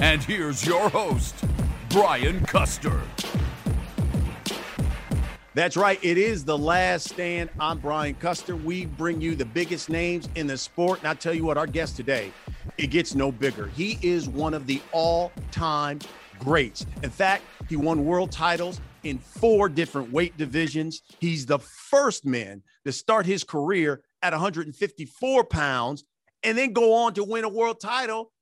And here's your host, Brian Custer. That's right. It is the last stand. I'm Brian Custer. We bring you the biggest names in the sport. And I tell you what, our guest today, it gets no bigger. He is one of the all time greats. In fact, he won world titles in four different weight divisions. He's the first man to start his career at 154 pounds and then go on to win a world title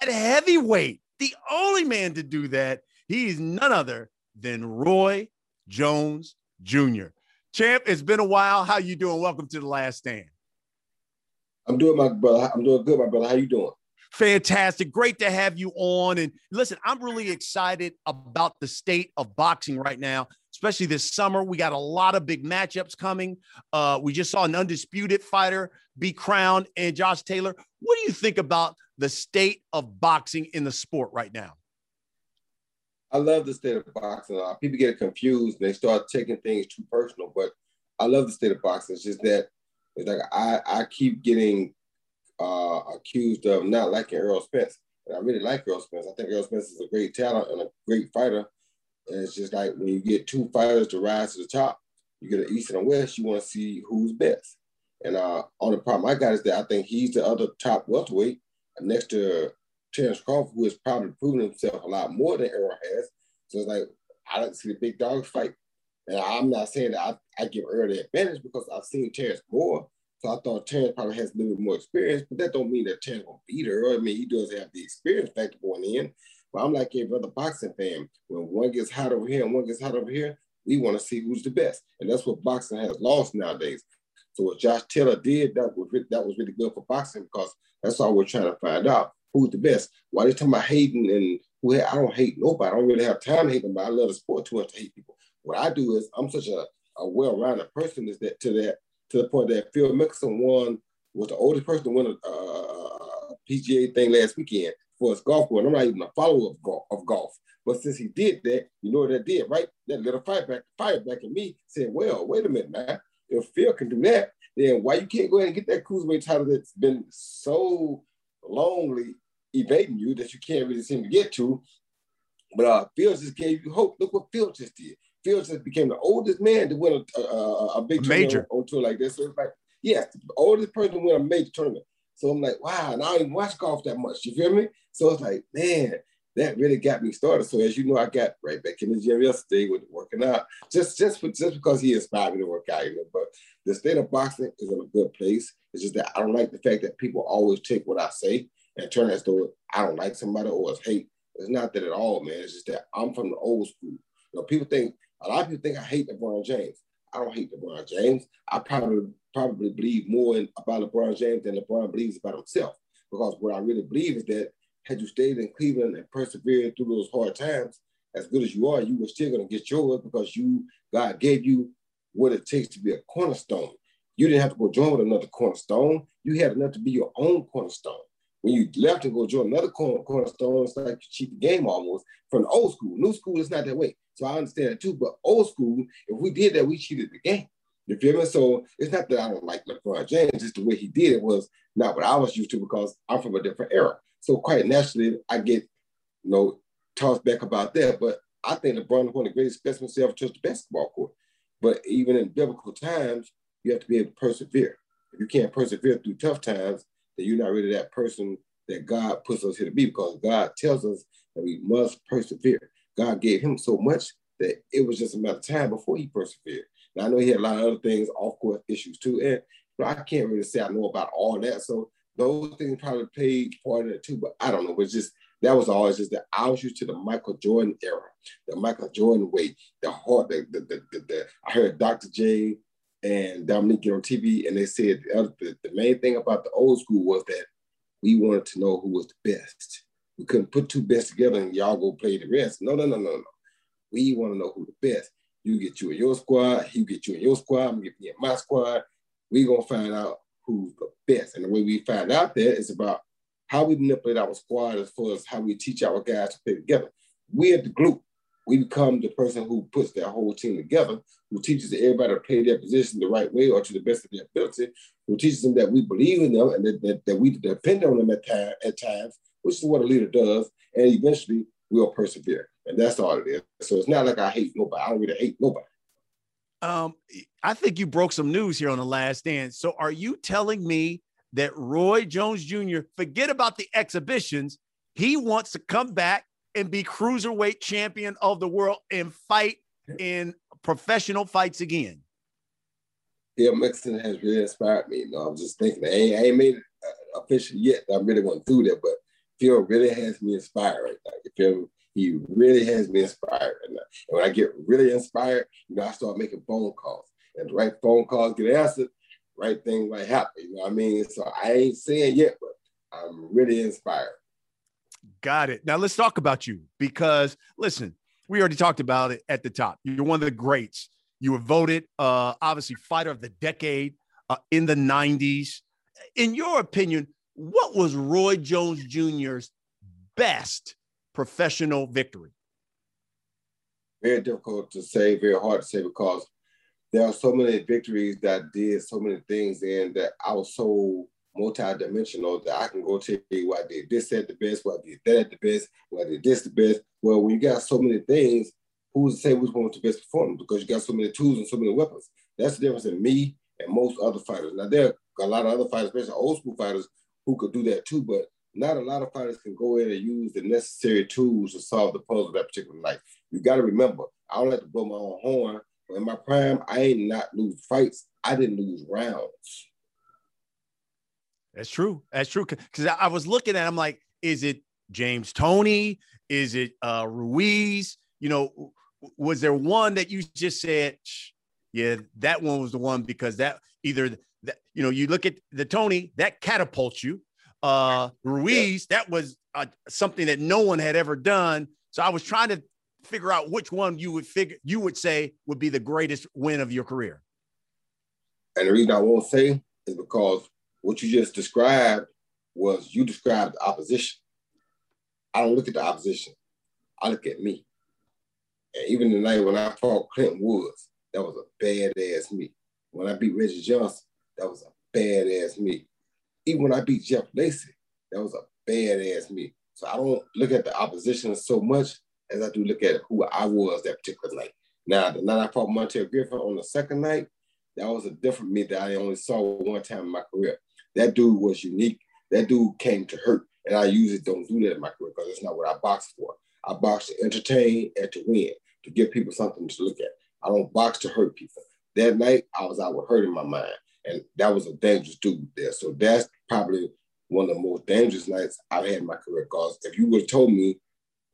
at heavyweight. The only man to do that. He's none other than Roy Jones Jr. Champ, it's been a while. How you doing? Welcome to the last stand. I'm doing my brother. I'm doing good, my brother. How you doing? Fantastic. Great to have you on. And listen, I'm really excited about the state of boxing right now, especially this summer. We got a lot of big matchups coming. Uh, we just saw an undisputed fighter be crowned and Josh Taylor. What do you think about the state of boxing in the sport right now? I love the state of boxing. People get confused and they start taking things too personal, but I love the state of boxing. It's just that it's like I, I keep getting uh, accused of not liking Errol Spence. And I really like Errol Spence. I think Errol Spence is a great talent and a great fighter. And it's just like when you get two fighters to rise to the top, you get an East and a West, you want to see who's best. And uh, the problem I got is that I think he's the other top welterweight next to Terence Crawford, who has probably proven himself a lot more than Errol has. So it's like, I don't see the big dogs fight. And I'm not saying that I, I give Errol the advantage because I've seen Terence more. So I thought Terence probably has a little bit more experience, but that don't mean that Terence will beat Errol. I mean, he does have the experience factor going in. But I'm like every other boxing fan. When one gets hot over here and one gets hot over here, we want to see who's the best. And that's what boxing has lost nowadays. So what Josh Taylor did, that was that was really good for boxing because that's all we're trying to find out who's the best. Why they talking about hating and who I don't hate nobody. I don't really have time to hate them, but I love the sport too much to hate people. What I do is I'm such a, a well-rounded person is that to that to the point that Phil Mickelson won was the oldest person to win a, PGA thing last weekend for his golf course. I'm not even a follower of golf, of golf. But since he did that, you know what that did, right? That little fire back, fire back in me said, well, wait a minute, man. If Phil can do that, then why you can't go ahead and get that cruiserweight title that's been so longly evading you that you can't really seem to get to? But uh, Phil just gave you hope. Look what Fields just did. Fields just became the oldest man to win a, a, a big major on, on tour like this. So it's like, yes, the oldest person to win a major tournament. So I'm like, wow, and I don't even watch golf that much. You feel me? So it's like, man, that really got me started. So as you know, I got right back in the gym yesterday with working out, just just just because he inspired me to work out. You know, but the state of boxing is in a good place. It's just that I don't like the fact that people always take what I say and turn it as though I don't like somebody or it's hate. It's not that at all, man. It's just that I'm from the old school. You know, people think a lot of people think I hate LeBron James. I don't hate LeBron James. I probably probably believe more in, about LeBron James than LeBron believes about himself. Because what I really believe is that had you stayed in Cleveland and persevered through those hard times, as good as you are, you were still going to get yours because you God gave you what it takes to be a cornerstone. You didn't have to go join with another cornerstone. You had enough to be your own cornerstone. When you left and go join another corner, cornerstone, it's like you cheat the game almost from the old school. New school is not that way. So I understand it too. But old school, if we did that, we cheated the game. You feel me? So it's not that I don't like LeBron James, just the way he did it was not what I was used to because I'm from a different era. So quite naturally, I get, you know, tossed back about that. But I think LeBron is one of the greatest specimens to ever touch the basketball court. But even in biblical times, you have to be able to persevere. If you can't persevere through tough times, then you're not really that person that God puts us here to be because God tells us that we must persevere. God gave him so much that it was just a matter of time before he persevered. Now I know he had a lot of other things, off course issues too, and but I can't really say I know about all that. So those things probably played part of it too, but I don't know. It's just that was always just that I was used to the Michael Jordan era, the Michael Jordan way, the heart, the the, the, the, the I heard Dr. J and Dominique on TV, and they said the, the, the main thing about the old school was that we wanted to know who was the best. We couldn't put two best together and y'all go play the rest. No, no, no, no, no. We want to know who the best. You get you in your squad, you get you in your squad, I'm get me in my squad. We gonna find out who's the best. And the way we find out that is about how we manipulate our squad as far as how we teach our guys to play together. We at the group, we become the person who puts that whole team together, who teaches everybody to play their position the right way or to the best of their ability, who teaches them that we believe in them and that, that, that we depend on them at, time, at times, which is what a leader does. And eventually we'll persevere. And that's all it is. So it's not like I hate nobody. I don't really hate nobody. Um, I think you broke some news here on the last stand. So are you telling me that Roy Jones Jr., forget about the exhibitions, he wants to come back and be cruiserweight champion of the world and fight in professional fights again? Phil Mixon has really inspired me. You know, I'm just thinking, I ain't, I ain't made it uh, official yet. I'm really to do that, but Phil really has me inspired right now. You? He really has me inspired. And when I get really inspired, you know, I start making phone calls. And the right phone calls get answered, right thing might happen. You know what I mean? So I ain't saying yet, but I'm really inspired. Got it. Now let's talk about you because listen, we already talked about it at the top. You're one of the greats. You were voted, uh, obviously, fighter of the decade uh, in the 90s. In your opinion, what was Roy Jones Jr.'s best professional victory? Very difficult to say, very hard to say because there are so many victories that did so many things and that I was so multi-dimensional that I can go tell you what I did this at the best, what I did that at the best, what I did this the best. Well, when you got so many things, who's to say which one was the best performance? Because you got so many tools and so many weapons. That's the difference in me and most other fighters. Now there are a lot of other fighters, especially old school fighters, who could do that too, but not a lot of fighters can go in and use the necessary tools to solve the puzzle of that particular night. You got to remember, I don't have to blow my own horn. In my prime, I ain't not lose fights. I didn't lose rounds. That's true. That's true. Because I was looking at, I'm like, is it James Toney? Is it uh, Ruiz? You know, was there one that you just said, yeah, that one was the one because that either that you know you look at the Toney that catapults you, uh, Ruiz yeah. that was uh, something that no one had ever done. So I was trying to figure out which one you would figure you would say would be the greatest win of your career. And the reason I won't say is because what you just described was you described the opposition. I don't look at the opposition. I look at me. And even the night when I fought Clinton Woods, that was a badass me. When I beat Reggie Johnson, that was a badass me. Even when I beat Jeff Lacy, that was a badass me. So I don't look at the opposition so much as I do look at who I was that particular night. Now, the night I fought Montel Griffin on the second night, that was a different me that I only saw one time in my career. That dude was unique. That dude came to hurt. And I usually don't do that in my career because it's not what I box for. I box to entertain and to win, to give people something to look at. I don't box to hurt people. That night, I was out with hurt in my mind. And that was a dangerous dude there. So that's probably one of the most dangerous nights I've had in my career. Because if you would have told me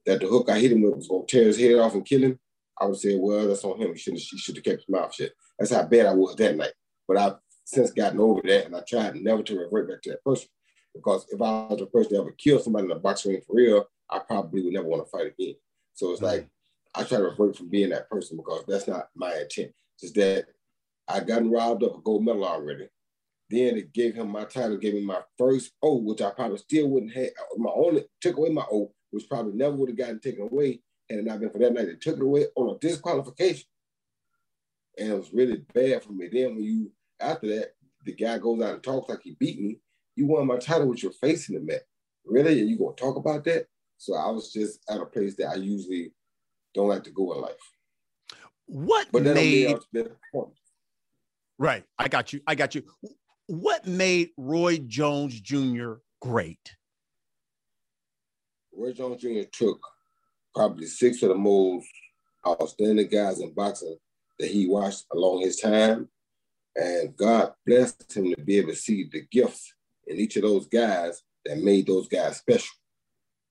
that the hook I hit him with was going to tear his head off and kill him, I would say, well, that's on him. He should he should have kept his mouth shut. That's how bad I was that night. But I've since gotten over that, and I tried never to revert back to that person. Because if I was the person that ever killed somebody in a boxing ring for real, I probably would never want to fight again. So it's mm-hmm. like I try to revert from being that person because that's not my intent. Just that I gotten robbed of a gold medal already. Then it gave him my title, gave me my first O, which I probably still wouldn't have. Uh, my only took away my O, which probably never would have gotten taken away had it not been for that night. They took it away on a disqualification. And it was really bad for me. Then when you, after that, the guy goes out and talks like he beat me, you won my title with your face in the mat. Really? And you gonna talk about that? So I was just at a place that I usually don't like to go in life. What but made Right. I got you. I got you. What made Roy Jones Jr. great? Roy Jones Jr. took probably six of the most outstanding guys in boxing that he watched along his time. And God blessed him to be able to see the gifts in each of those guys that made those guys special.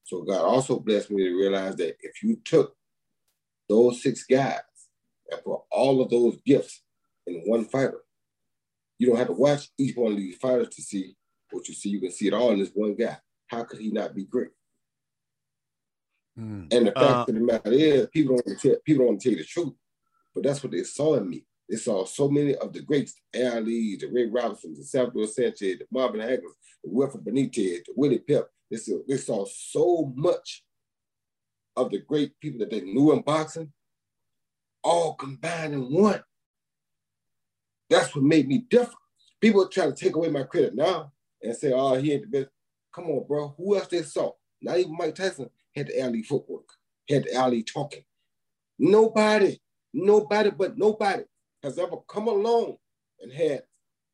So God also blessed me to realize that if you took those six guys and put all of those gifts in one fighter, you don't have to watch each one of these fighters to see what you see. You can see it all in this one guy. How could he not be great? Mm. And the fact uh, of the matter is, people don't tell, people don't tell you the truth, but that's what they saw in me. They saw so many of the greats, Ali, the Ray Robinson, the Salvador Sanchez, the Marvin Hagler, the Wilfred Benitez, the Willie Pep. They saw, they saw so much of the great people that they knew in boxing, all combined in one. That's what made me different. People try to take away my credit now and say, oh, he ain't the best. Come on, bro. Who else they saw? Not even Mike Tyson had the Ali footwork, had the Ali talking. Nobody, nobody but nobody has ever come along and had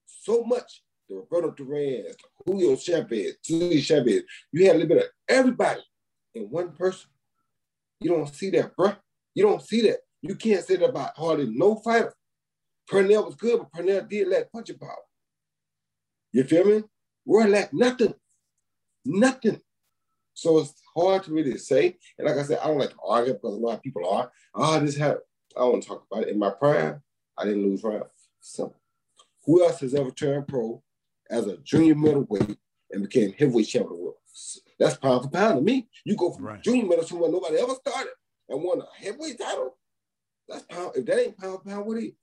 so much the Roberto Duran, Julio Chavez, Julio Chavez. You had a little bit of everybody in one person. You don't see that, bro. You don't see that. You can't say that about hardly no fighter. Pernell was good, but Pernell did lack punching power. You feel me? Roy lacked nothing. Nothing. So it's hard to really say. And like I said, I don't like to argue because a lot of people are. Ah, oh, this had I don't want to talk about it. In my prime, I didn't lose rounds. So Who else has ever turned pro as a junior middleweight and became heavyweight champion of the world? That's pound for pound to me. You go from right. junior middle to where nobody ever started and won a heavyweight title. That's pound. If that ain't pound for pound, what is?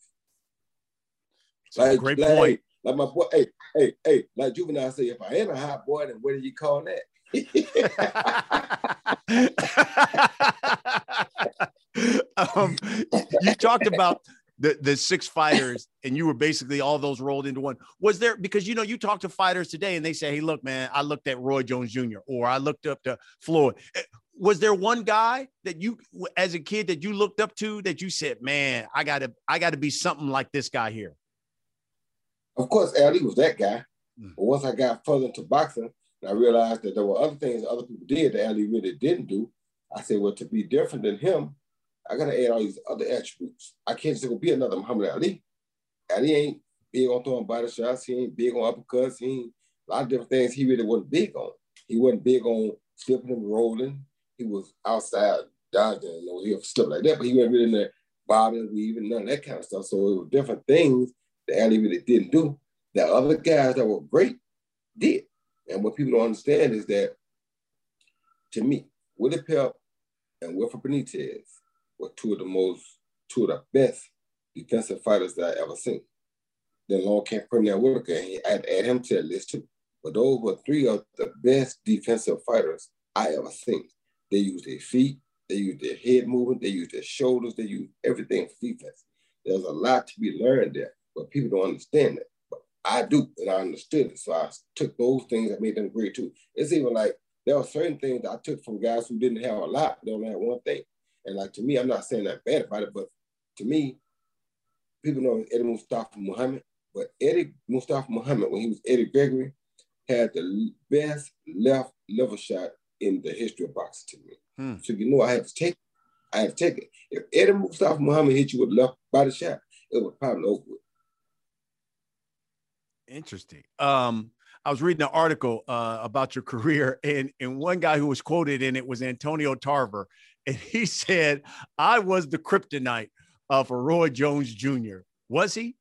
Like, great like, point. Like my boy, hey, hey, hey, like Juvenile say, if I ain't a hot boy, then what do you call that? um, you talked about the the six fighters and you were basically all those rolled into one was there because you know you talk to fighters today and they say hey look man i looked at roy jones jr or i looked up to floyd eh, was there one guy that you as a kid that you looked up to that you said man i gotta i gotta be something like this guy here of course ali was that guy mm. but once i got further into boxing and i realized that there were other things other people did that ali really didn't do i said well to be different than him I gotta add all these other attributes. I can't just go be another Muhammad Ali. Ali ain't big on throwing body shots. He ain't big on uppercuts. He ain't a lot of different things he really wasn't big on. He wasn't big on slipping and rolling. He was outside dodging, you know, he would like that, but he wasn't really in there bobbing, weaving, none of that kind of stuff. So it was different things that Ali really didn't do that other guys that were great did. And what people don't understand is that, to me, Willie Pep and Wilfred Benitez were two of the most, two of the best defensive fighters that I ever seen. Then long came Pernell Whitaker, and I'd add him to the list too. But those were three of the best defensive fighters I ever seen. They used their feet, they used their head movement, they used their shoulders, they used everything for defense. There's a lot to be learned there, but people don't understand that. But I do, and I understood it. So I took those things that made them great too. It's even like there were certain things I took from guys who didn't have a lot, they only had one thing. And like to me, I'm not saying that bad about it, but to me, people know Eddie Mustafa Muhammad, but Eddie Mustafa Muhammad, when he was Eddie Gregory, had the best left liver shot in the history of boxing to me. Hmm. So you know I had to take it. I had to take it. If Eddie Mustafa Muhammad hit you with left body shot, it would probably over with. Interesting. Um, I was reading an article uh, about your career, and and one guy who was quoted in it was Antonio Tarver, and he said, I was the kryptonite uh, for Roy Jones Jr. Was he?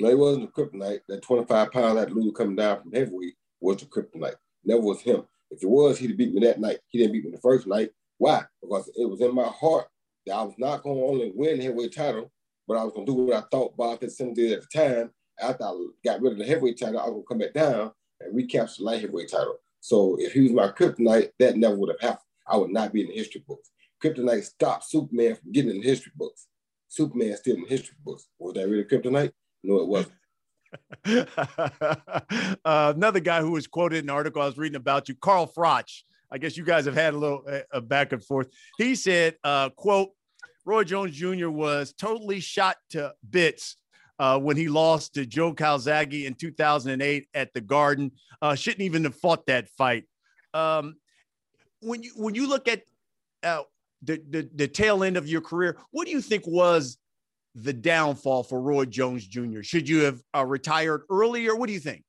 No, he wasn't the kryptonite. That 25 pounds that lose coming down from heavyweight was the kryptonite. Never was him. If it was, he'd beat me that night. He didn't beat me the first night. Why? Because it was in my heart that I was not going to only win heavyweight title, but I was going to do what I thought Bob Fitzsimmons did at the time. After I got rid of the heavyweight title, I to come back down and recapture the light heavyweight title. So if he was my kryptonite, that never would have happened. I would not be in the history books. Kryptonite stopped Superman from getting in the history books. Superman still in the history books. Was that really Kryptonite? No, it wasn't. uh, another guy who was quoted in an article I was reading about you, Carl Froch. I guess you guys have had a little uh, back and forth. He said, uh, "quote Roy Jones Jr. was totally shot to bits uh, when he lost to Joe Calzaghe in 2008 at the Garden. Uh, shouldn't even have fought that fight. Um, when you when you look at uh, the, the the tail end of your career, what do you think was the downfall for Roy Jones Jr.? Should you have uh, retired earlier? What do you think?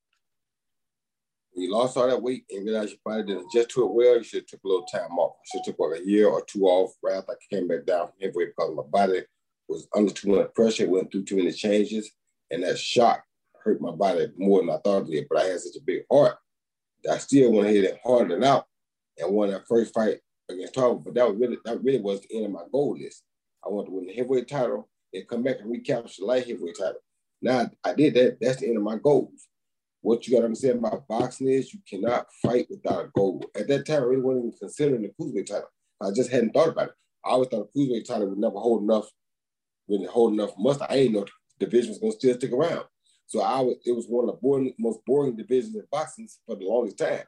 You lost all that weight and realized your body didn't adjust to it well, you should have took a little time off. Should have took like a year or two off right after I came back down from heavyweight because my body was under too much pressure, went through too many changes, and that shock hurt my body more than I thought it did. But I had such a big heart that I still ahead and hardened it out and won that first fight against Tarver. But that was really that really was the end of my goal list. I wanted to win the heavyweight title and come back and recapture the light heavyweight title. Now I did that. That's the end of my goals. What you got to understand about boxing is you cannot fight without a goal. At that time, I really wasn't even considering the cruiserweight title. I just hadn't thought about it. I always thought the cruiserweight title would never hold enough, really hold enough muster. I ain't know the division was gonna still stick around. So I was, it was one of the boring, most boring divisions in boxing for the longest time.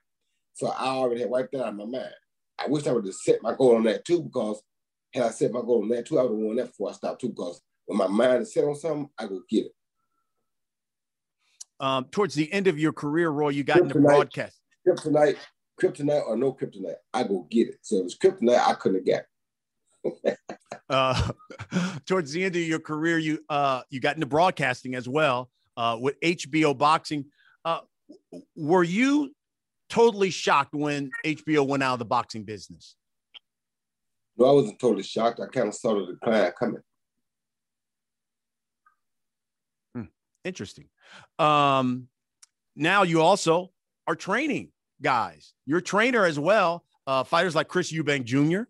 So I already had wiped that out of my mind. I wish I would have set my goal on that too, because had I set my goal on that too, I would have won that before I stopped too. Because when my mind is set on something, I go get it. Um, towards the end of your career, Roy, you got kryptonite, into broadcast. Kryptonite, kryptonite or no kryptonite, I go get it. So it was kryptonite, I couldn't have got it. Uh, towards the end of your career, you uh, you got into broadcasting as well uh, with HBO Boxing. Uh, were you totally shocked when HBO went out of the boxing business? No, I wasn't totally shocked. I kind of saw the decline coming. Hmm. Interesting. Um, now you also are training guys. You're a trainer as well. Uh, fighters like Chris Eubank Jr.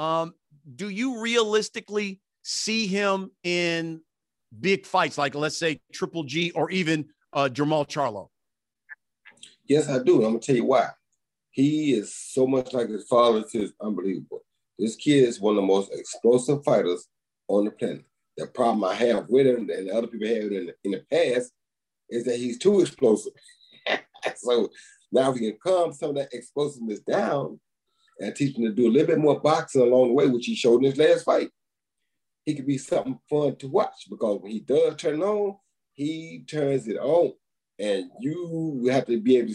Um, do you realistically see him in big fights like, let's say, Triple G or even uh, Jermall Charlo? Yes, I do. I'm gonna tell you why. He is so much like his father. It's unbelievable. This kid is one of the most explosive fighters on the planet. The problem I have with him and other people have in the, in the past is that he's too explosive. so now we can calm some of that explosiveness down and teach him to do a little bit more boxing along the way, which he showed in his last fight. He could be something fun to watch because when he does turn on, he turns it on. And you have to be able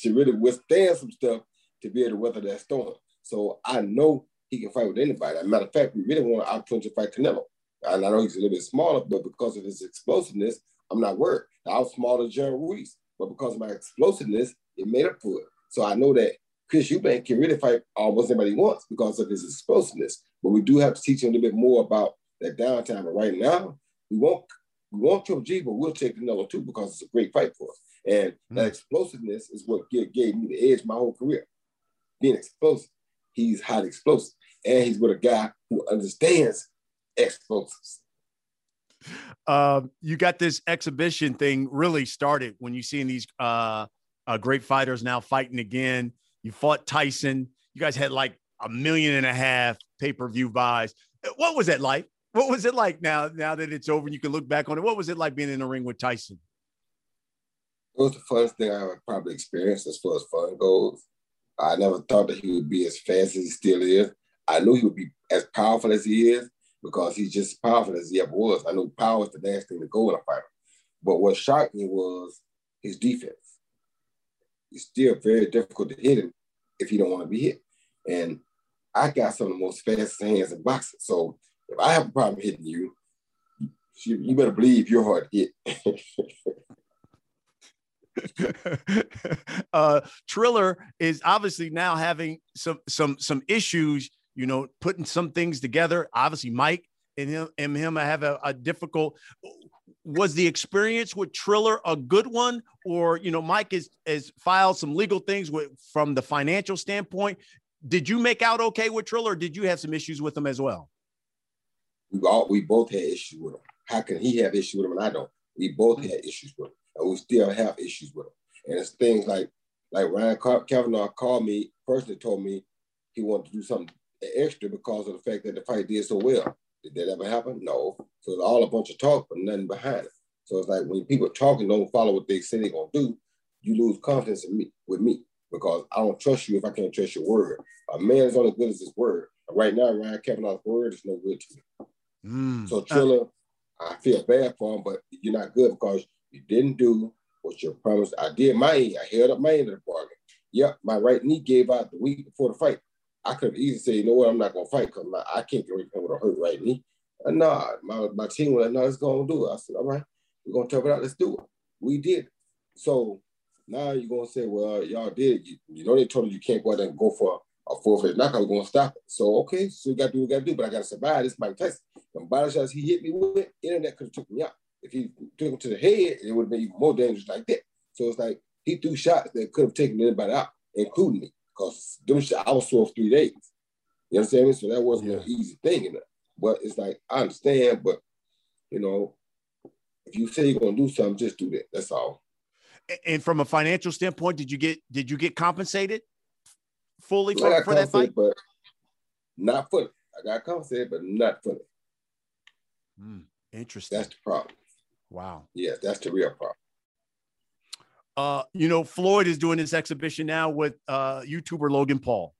to really withstand some stuff to be able to weather that storm. So I know he can fight with anybody. As a matter of fact, we really want to out to fight Canelo. And I know he's a little bit smaller, but because of his explosiveness, I'm not worried. I was smaller than Jerry Ruiz, but because of my explosiveness, it made up for it. So I know that Chris Eubank can really fight almost anybody he wants because of his explosiveness. But we do have to teach him a little bit more about that downtime. But right now, we won't we won't Triple G, but we'll take another two because it's a great fight for us. And mm-hmm. that explosiveness is what gave, gave me the edge my whole career. Being explosive, he's highly explosive, and he's with a guy who understands explosives. Um, you got this exhibition thing really started when you seeing these uh, uh, great fighters now fighting again. You fought Tyson. You guys had like a million and a half pay per view buys. What was that like? What was it like now? Now that it's over, and you can look back on it. What was it like being in the ring with Tyson? It was the funnest thing I ever probably experienced as far as fun goes. I never thought that he would be as fast as he still is. I knew he would be as powerful as he is because he's just as powerful as he ever was. I knew power is the last thing to go in a fighter. But what shocked me was his defense. It's still very difficult to hit him if you don't want to be hit. And I got some of the most fastest hands in boxing. So if I have a problem hitting you, you, better believe you're hard hit. uh, Triller is obviously now having some some some issues. You know, putting some things together. Obviously, Mike and him and him have a, a difficult. Was the experience with Triller a good one, or you know, Mike has has filed some legal things with from the financial standpoint. Did you make out okay with Triller, or did you have some issues with him as well? We all we both had issues with him. How can he have issues with him and I don't? We both mm-hmm. had issues with him, and we still have issues with him. And it's things like like Ryan Kavanaugh called me personally, told me he wanted to do something extra because of the fact that the fight did so well. Did that ever happen? No. So it's all a bunch of talk, but nothing behind it. So it's like when people talking don't follow what they say they're gonna do, you lose confidence in me with me because I don't trust you if I can't trust your word. A man is only good as his word. Right now, Ryan Kavanaugh's word is no good to me. Mm. So Triller, I feel bad for him, but you're not good because you didn't do what you promised. I did my end. I held up my end of the bargain. Yep, my right knee gave out the week before the fight. I could easily say, you know what, I'm not gonna fight because I can't get rid with a hurt right knee. And uh, nah, my, my team was like, no, let's go and do it. I said, all right, we're gonna tough it out, let's do it. We did. So now you're gonna say, well, y'all did. You, you know they told you you can't go out there and go for a forfeit knockout. We're gonna stop it. So okay, so we gotta do what we gotta do, but I gotta survive. This Mike Tyson. The body shots he hit me with, internet could have took me out. If he took him to the head, it would have been even more dangerous like that. So it's like he threw shots that could have taken anybody out, including me, because them shots, I was sore for three days. You understand me? So that wasn't yeah. an easy thing. In. But it's like I understand, but you know, if you say you're gonna do something, just do that. That's all. And from a financial standpoint, did you get did you get compensated fully for, for that fight? But not fully. I got compensated, but not fully. Hmm. interesting. That's the problem. Wow. Yes, that's the real problem. Uh, you know, Floyd is doing this exhibition now with uh, YouTuber Logan Paul.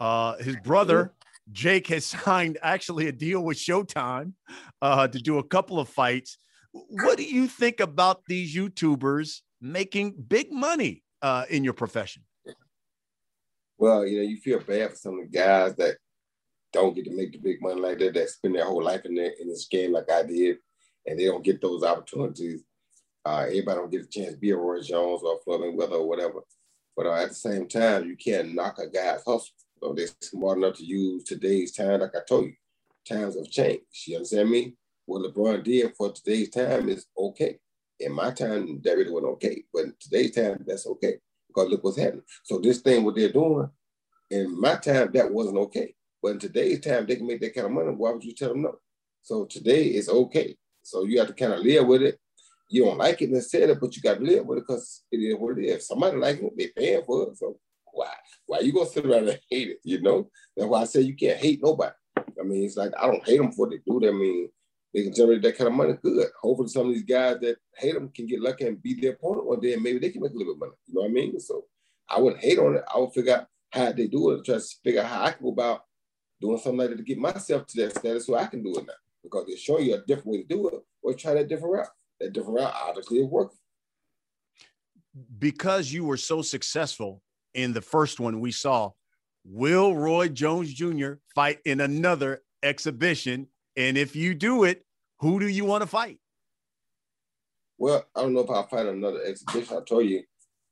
Uh, his brother Jake has signed actually a deal with Showtime uh, to do a couple of fights. What do you think about these YouTubers making big money uh, in your profession? Well, you know, you feel bad for some of the guys that don't get to make the big money like that, that spend their whole life in, in this game like I did, and they don't get those opportunities. Uh, everybody don't get a chance to be a Roy Jones or Floyd Mayweather or whatever. But uh, at the same time, you can't knock a guy's hustle. So they're smart enough to use today's time, like I told you, times have changed. You understand me? What LeBron did for today's time is okay. In my time, that really wasn't okay. But today's time, that's okay. Because look what's happening. So this thing, what they're doing, in my time, that wasn't okay. But in today's time, they can make that kind of money. Why would you tell them no? So today it's okay. So you have to kind of live with it. You don't like it necessarily, but you got to live with it because it is what it is. If somebody like it, they paying for it. So why? Why you gonna sit around and hate it? You know? That's why I say you can't hate nobody. I mean, it's like I don't hate them for what they do. I mean, they can generate that kind of money. Good. Hopefully, some of these guys that hate them can get lucky and beat their opponent one day, and maybe they can make a little bit of money. You know what I mean? So I wouldn't hate on it. I would figure out how they do it try to figure out how I can go about doing something like that to get myself to that status so I can do it now. Because they're showing you a different way to do it, or try that different route. That different route obviously is working. Because you were so successful in the first one we saw, will Roy Jones Jr. fight in another exhibition? And if you do it, who do you want to fight? Well, I don't know if I'll fight another exhibition. I told you,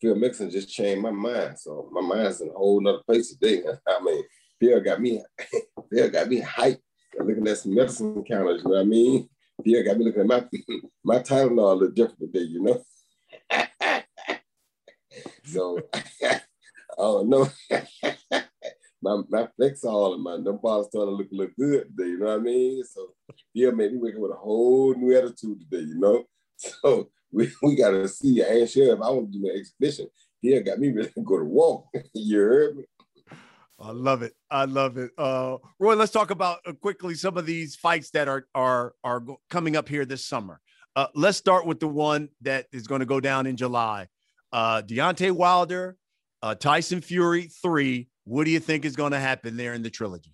Phil Mixon just changed my mind. So my mind's in a whole nother place today. I mean, Phil got me, Phil got me hyped looking at some medicine counters, you know what I mean? Phil got me looking at my my Tylenol a little different today, you know? so I don't know. my my Flexall and my them bottles starting to look good today, you know what I mean? So Phil made me wake up with a whole new attitude today, you know? So we, we gotta see. I ain't sure if I want to do an exhibition. Phil got me ready to go to walk. you heard me? I love it. I love it. Uh, Roy, let's talk about uh, quickly some of these fights that are are are coming up here this summer. Uh, let's start with the one that is going to go down in July. Uh, Deontay Wilder, uh, Tyson Fury three. What do you think is going to happen there in the trilogy?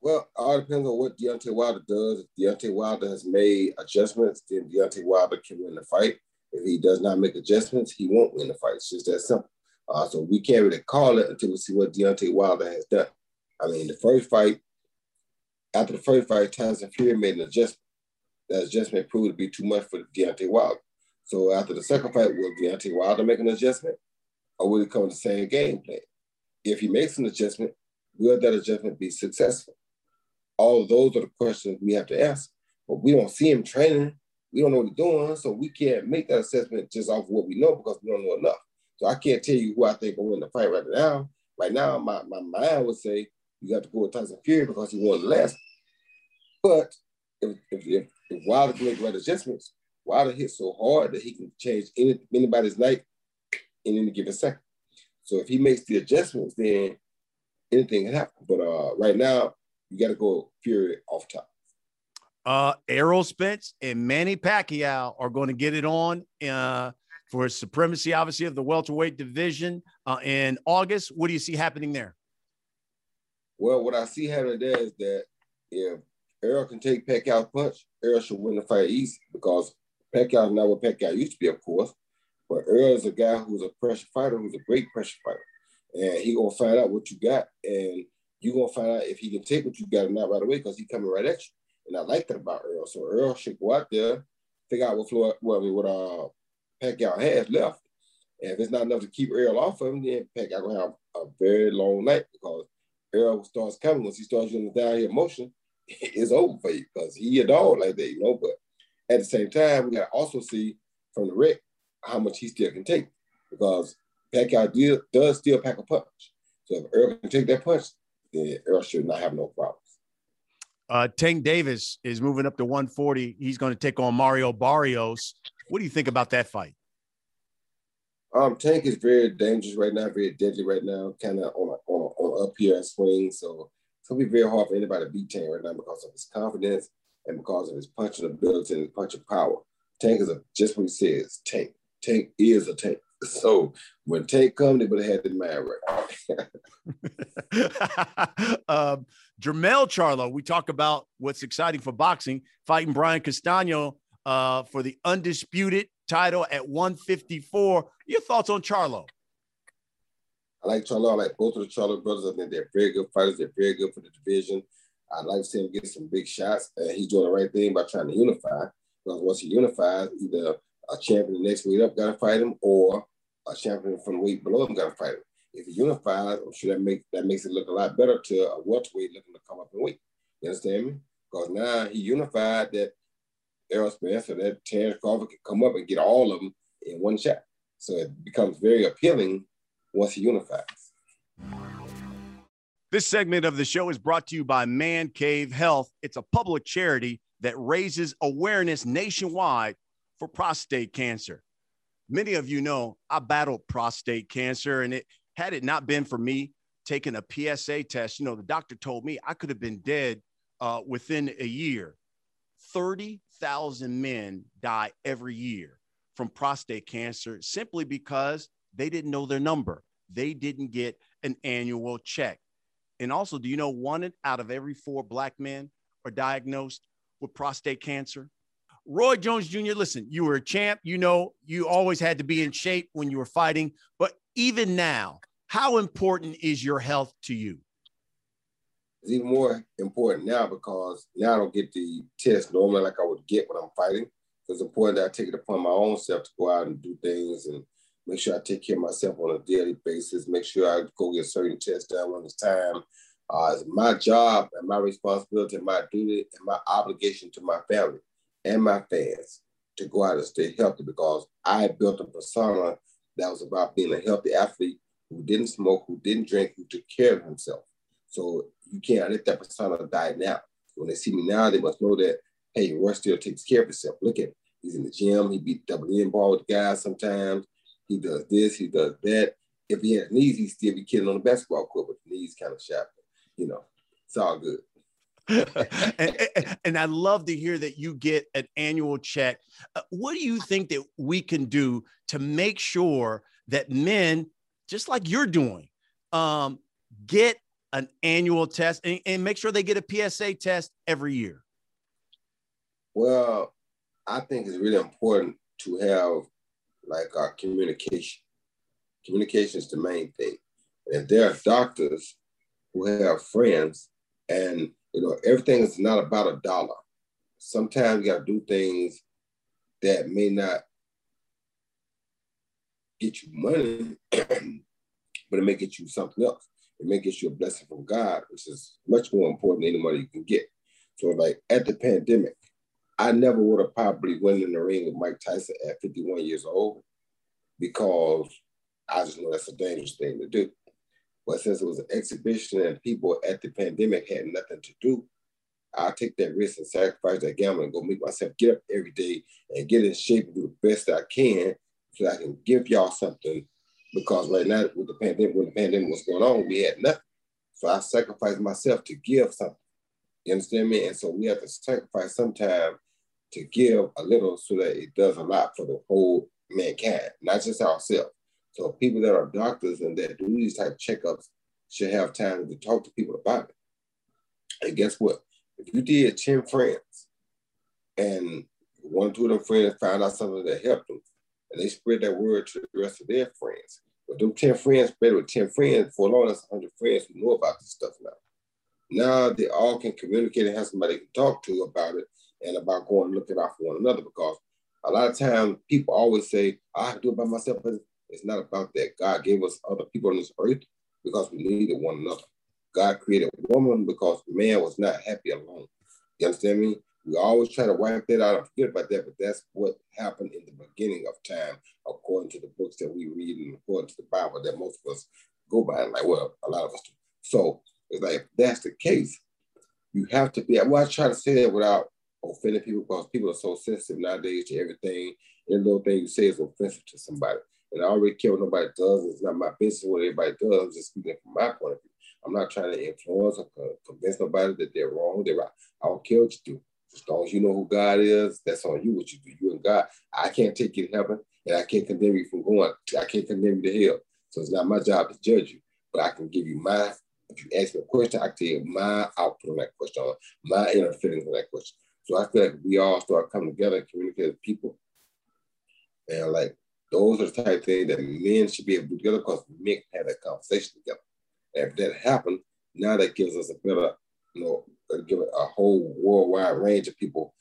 Well, all depends on what Deontay Wilder does. If Deontay Wilder has made adjustments, then Deontay Wilder can win the fight. If he does not make adjustments, he won't win the fight. It's just that simple. Uh, so we can't really call it until we see what Deontay Wilder has done. I mean, the first fight, after the first fight, Tyson Fury made an adjustment. That adjustment proved to be too much for Deontay Wilder. So after the second fight, will Deontay Wilder make an adjustment, or will it come with the same game plan? If he makes an adjustment, will that adjustment be successful? All those are the questions we have to ask. But we don't see him training. We don't know what he's doing, so we can't make that assessment just off of what we know because we don't know enough. So I can't tell you who I think will win the fight right now. Right now, my, my mind would say you got to go with Tyson Fury because he won the last. But if, if, if, if Wilder can make right adjustments, Wilder hits so hard that he can change any, anybody's night in any given second. So if he makes the adjustments, then anything can happen. But uh, right now, you got to go Fury off top. Uh, Errol Spence and Manny Pacquiao are going to get it on uh, for supremacy, obviously, of the welterweight division uh, in August. What do you see happening there? Well, what I see happening there is that if Errol can take Pacquiao's punch, Errol should win the fight easy because Pacquiao is not what Pacquiao used to be, of course. But Errol is a guy who's a pressure fighter, who's a great pressure fighter. And he gonna find out what you got, and you gonna find out if he can take what you got or not right away because he coming right at you. And I like that about Errol. So Errol should go out there, figure out what Floyd, what, I mean, what uh Pacquiao has left. And if it's not enough to keep Errol off of him, then Pacquiao gonna have a very long night because Errol starts coming once he starts using the downhill motion, it's over for you because he a dog like that, you know. But at the same time, we gotta also see from the wreck how much he still can take because Pacquiao does still pack a punch. So if Errol can take that punch, then Earl should not have no problems. Uh, Tank Davis is moving up to 140. He's going to take on Mario Barrios. What do you think about that fight? Um, Tank is very dangerous right now, very deadly right now, kind of on on, on up here and swing. So it's gonna be very hard for anybody to beat Tank right now because of his confidence and because of his punching ability and his punching power. Tank is a, just what he says. Tank. Tank is a tank. So when Tate come, they would have had the right. um, Jermell Charlo, we talk about what's exciting for boxing, fighting Brian Castano uh, for the undisputed title at 154. Your thoughts on Charlo? I like Charlo. I like both of the Charlo brothers. I think they're very good fighters. They're very good for the division. I'd like to see him get some big shots. And he's doing the right thing by trying to unify. Because once he unifies, either a champion the next weight up got to fight him, or a champion from the weight below him got to fight him. If he unifies, I'm sure that makes that makes it look a lot better to a welterweight looking to come up in weight. You understand me? Because now he unified that Errol Spence or that Terrence Crawford can come up and get all of them in one shot. So it becomes very appealing once he unifies. This segment of the show is brought to you by Man Cave Health. It's a public charity that raises awareness nationwide for prostate cancer. Many of you know I battled prostate cancer, and it had it not been for me taking a PSA test, you know, the doctor told me I could have been dead uh, within a year. 30,000 men die every year from prostate cancer simply because they didn't know their number. They didn't get an annual check. And also, do you know one out of every four black men are diagnosed with prostate cancer? Roy Jones Jr., listen, you were a champ. You know, you always had to be in shape when you were fighting. But even now, how important is your health to you? It's even more important now because now I don't get the test normally like I would get when I'm fighting. It's important that I take it upon my own self to go out and do things and make sure I take care of myself on a daily basis, make sure I go get certain tests done when it's time. Uh, it's my job and my responsibility and my duty and my obligation to my family and my fans to go out and stay healthy because I built a persona that was about being a healthy athlete who didn't smoke, who didn't drink, who took care of himself. So you can't let that persona die now. When they see me now, they must know that, hey, Roy still takes care of himself. Look at him. He's in the gym. He beat double in ball with guys sometimes. He does this, he does that. If he has knees, he still be killing on the basketball court with the knees kind of sharp. You know, it's all good. and, and, I love to hear that you get an annual check. Uh, what do you think that we can do to make sure that men, just like you're doing, um, get an annual test and, and make sure they get a PSA test every year? Well, I think it's really important to have like our communication. Communication is the main thing. And there are doctors who have friends, and you know everything is not about a dollar. Sometimes you got to do things that may not get you money, but it may get you something else. It may get you a blessing from God, which is much more important than any money you can get. So, like at the pandemic, I never would have probably went in the ring with Mike Tyson at 51 years old because I just know that's a dangerous thing to do. But since it was an exhibition and people at the pandemic had nothing to do, I'll take that risk and sacrifice that gamble and go make myself get up every day and get in shape and do the best I can so I can give y'all something. Because right now, with the pandemic, when the pandemic was going on, we had nothing. So I sacrificed myself to give something. You understand me? And so we have to sacrifice some time to give a little so that it does a lot for the whole mankind, not just ourselves. So people that are doctors and that do these type of checkups should have time to talk to people about it. And guess what? If you did 10 friends and one or two of them friends found out something that helped them, and they spread that word to the rest of their friends. But them 10 friends spread with 10 friends, for long that's 100 friends who know about this stuff now. Now they all can communicate and have somebody to talk to about it and about going looking out for one another because a lot of times people always say, I have to do it by myself, but it's not about that. God gave us other people on this earth because we needed one another. God created woman because man was not happy alone. You understand me? We always try to wipe that out and forget about that, but that's what happened in the beginning of time, according to the books that we read and according to the Bible that most of us go by. Like, well, a lot of us do. So it's like, if that's the case, you have to be, well, I try to say that without offending people because people are so sensitive nowadays to everything. Any little thing you say is offensive to somebody. And I already care what nobody does. It's not my business what everybody does. I'm just speaking from my point of view. I'm not trying to influence or convince nobody that they're wrong. They're right. I don't care what you do. As long as you know who God is, that's on you what you do. You and God. I can't take you to heaven and I can't condemn you from going. I can't condemn you to hell. So it's not my job to judge you, but I can give you my, if you ask me a question, I can tell you my output on that question, my inner feelings on that question. So I feel like we all start coming together and communicate with people. And like those are the type of things that men should be able to do together because men have that conversation together. And if that happened, now that gives us a better, you know, uh, give a whole worldwide range of people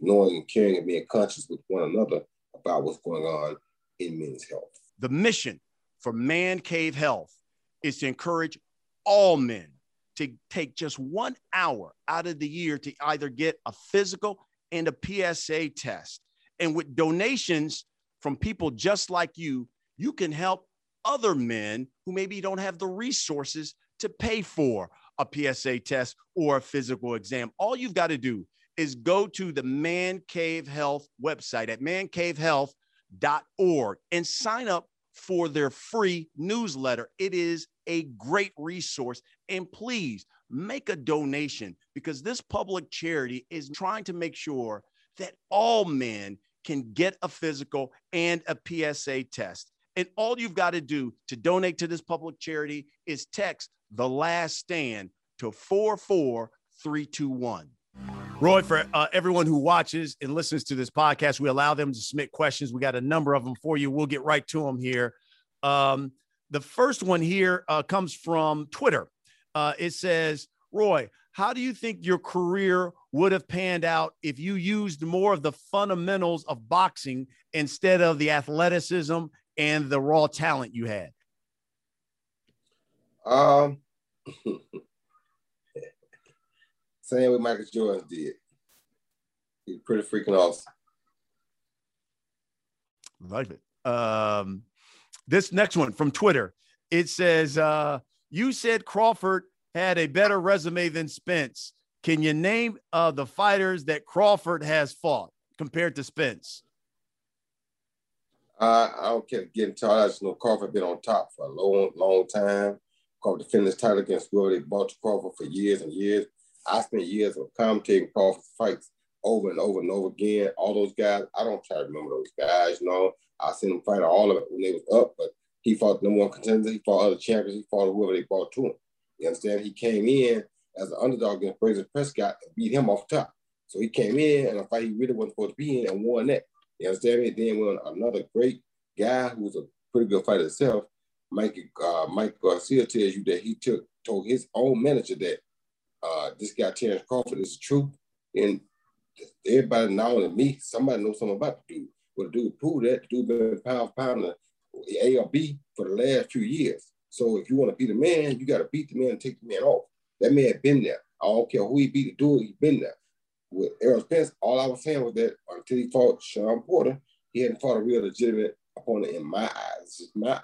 knowing and caring and being conscious with one another about what's going on in men's health. The mission for Man Cave Health is to encourage all men to take just one hour out of the year to either get a physical and a PSA test. And with donations from people just like you, you can help other men who maybe don't have the resources to pay for a PSA test or a physical exam. All you've got to do is go to the Man Cave Health website at mancavehealth.org and sign up for their free newsletter. It is a great resource. And please make a donation because this public charity is trying to make sure that all men can get a physical and a PSA test. And all you've got to do to donate to this public charity is text the last stand to 44321. Roy, for uh, everyone who watches and listens to this podcast, we allow them to submit questions. We got a number of them for you. We'll get right to them here. Um, the first one here uh, comes from Twitter. Uh, it says, Roy, how do you think your career would have panned out if you used more of the fundamentals of boxing instead of the athleticism and the raw talent you had? Um, same with Michael Jordan did. He's pretty freaking awesome. Like it. Um, this next one from Twitter. It says, uh, You said Crawford had a better resume than Spence. Can you name uh, the fighters that Crawford has fought compared to Spence? Uh, I don't care getting tired. I just know Crawford been on top for a long, long time. Crawford defended his title against whoever they bought Crawford for years and years. I spent years of commentating Crawford's fights over and over and over again. All those guys, I don't try to remember those guys, you know. I seen them fight all of it when they was up, but he fought number one contenders, he fought other champions, he fought whoever they brought to him. You understand? He came in as an underdog against Frazer Prescott and beat him off top. So he came in and a fight he really wasn't supposed to be in and won that. You understand me? Then went another great guy who was a pretty good fighter himself, Mike uh, Mike Garcia tells you that he took told his own manager that uh, this guy Terence Crawford is truth, and everybody now and me, somebody knows something about the dude. Well, the dude proved that. The dude been pound pound A or B for the last few years. So if you want to beat a man, you got to beat the man and take the man off. That man had been there. I don't care who he beat do it, he been there. With Errol Spence, all I was saying was that until he fought Shawn Porter, he hadn't fought a real legitimate opponent in my eyes. It's my eyes.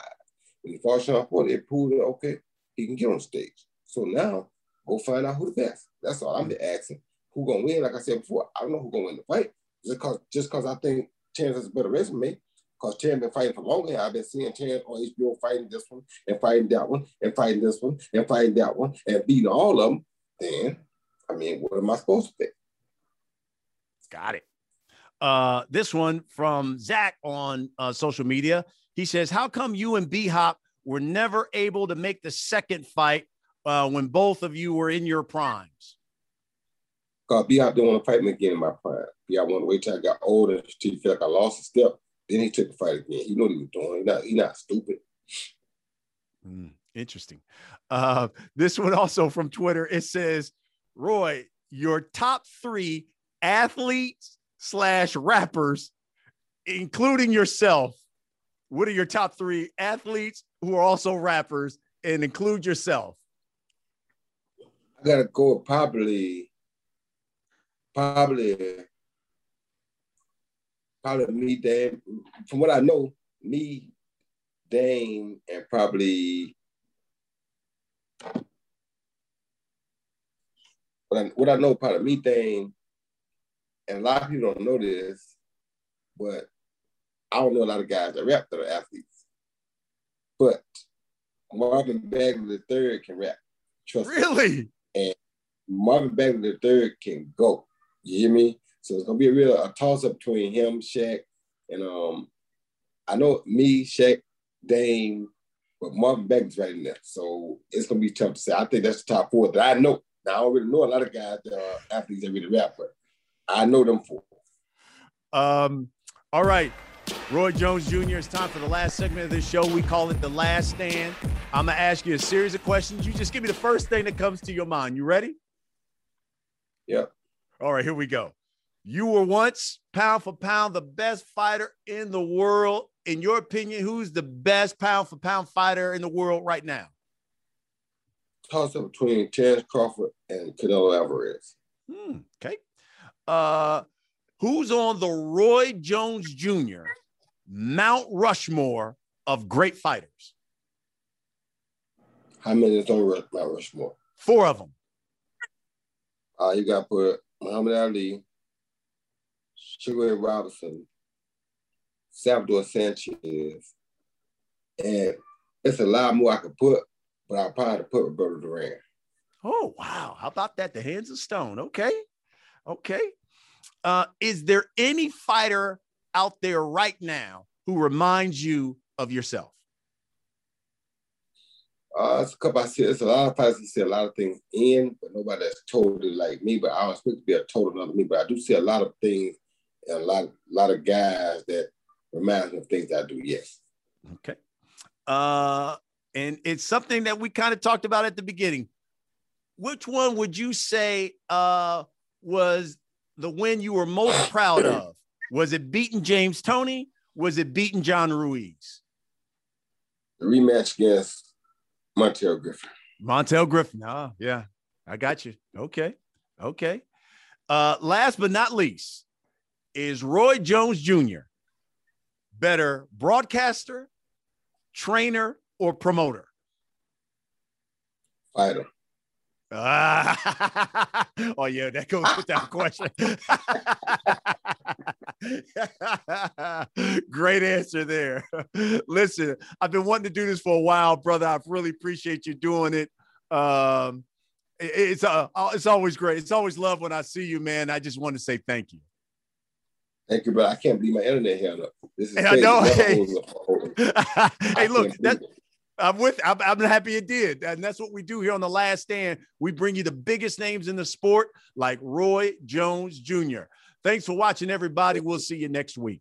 When he fought Shawn Porter, it proved that okay, he can get on stage. So now go find out who the best. That's all I'm asking. Who gonna win? Like I said before, I don't know who gonna win the fight. Just cause just cause I think Terence has a better resume, because Terence been fighting for longer. I've been seeing Terence on HBO fighting this one and fighting that one and fighting this one and fighting that one and beating all of them. Then, I mean, what am I supposed to think? Got it. Uh, this one from Zach on uh, social media. He says, How come you and B Hop were never able to make the second fight uh, when both of you were in your primes? Cause B Hop didn't want to fight me again in my prime. B Hop wanted to wait till I got older until he felt like I lost a step. Then he took the fight again. He knew what he was doing. He not, he not stupid. Mm, interesting. Uh, this one also from Twitter. It says, Roy, your top three athletes slash rappers, including yourself. What are your top three athletes who are also rappers and include yourself? I gotta go probably, probably, probably me, Dame. From what I know, me, Dame, and probably what I, what I know, probably me, Dame, and a lot of people don't know this, but I don't know a lot of guys that rap that are athletes. But Marvin Bagley the third can rap. Trust really? Me. And Marvin Bagley the third can go. You hear me? So it's gonna be a real a toss up between him, Shaq, and um, I know me, Shaq, Dame, but Marvin Bagley's right in there. So it's gonna be tough to say. I think that's the top four that I know. Now I really know a lot of guys that are athletes that really rap, but I know them four. Um, all right. Roy Jones Jr., it's time for the last segment of this show. We call it The Last Stand. I'm going to ask you a series of questions. You just give me the first thing that comes to your mind. You ready? Yep. All right, here we go. You were once, pound for pound, the best fighter in the world. In your opinion, who's the best pound for pound fighter in the world right now? Toss up between Terence Crawford and Canelo Alvarez. Hmm, okay. Uh, who's on the Roy Jones Jr. Mount Rushmore of great fighters? How many is on Mount Rushmore? Four of them. Uh, you got to put Muhammad Ali, Ray Robinson, Salvador Sanchez, and it's a lot more I could put, but I'll probably put Roberto Duran. Oh, wow. How about that? The hands of stone. Okay. Okay. Uh, is there any fighter out there right now who reminds you of yourself? Uh, it's a couple. I see. It's a lot of fighters who see a lot of things in, but nobody that's totally like me. But I don't expect to be a total another me. But I do see a lot of things a lot, a lot of guys that remind me of things I do. Yes. Okay. Uh, and it's something that we kind of talked about at the beginning. Which one would you say uh, was the win you were most proud of? Was it beating James Toney? Was it beating John Ruiz? The rematch against Montel Griffin. Montel Griffin. Ah, yeah, I got you. Okay. Okay. Uh, last but not least, is Roy Jones Jr. better broadcaster, trainer, or promoter? Fighter. Ah, oh yeah, that goes without question. Great answer there. Listen, I've been wanting to do this for a while, brother. I really appreciate you doing it. Um, it, it's uh, it's always great. It's always love when I see you, man. I just want to say thank you. Thank you, but I can't believe my internet held up. This is I know. Hey, hey look, that, I'm with. I'm, I'm, happy it did, and that's what we do here on the Last Stand. We bring you the biggest names in the sport, like Roy Jones Jr. Thanks for watching, everybody. We'll see you next week.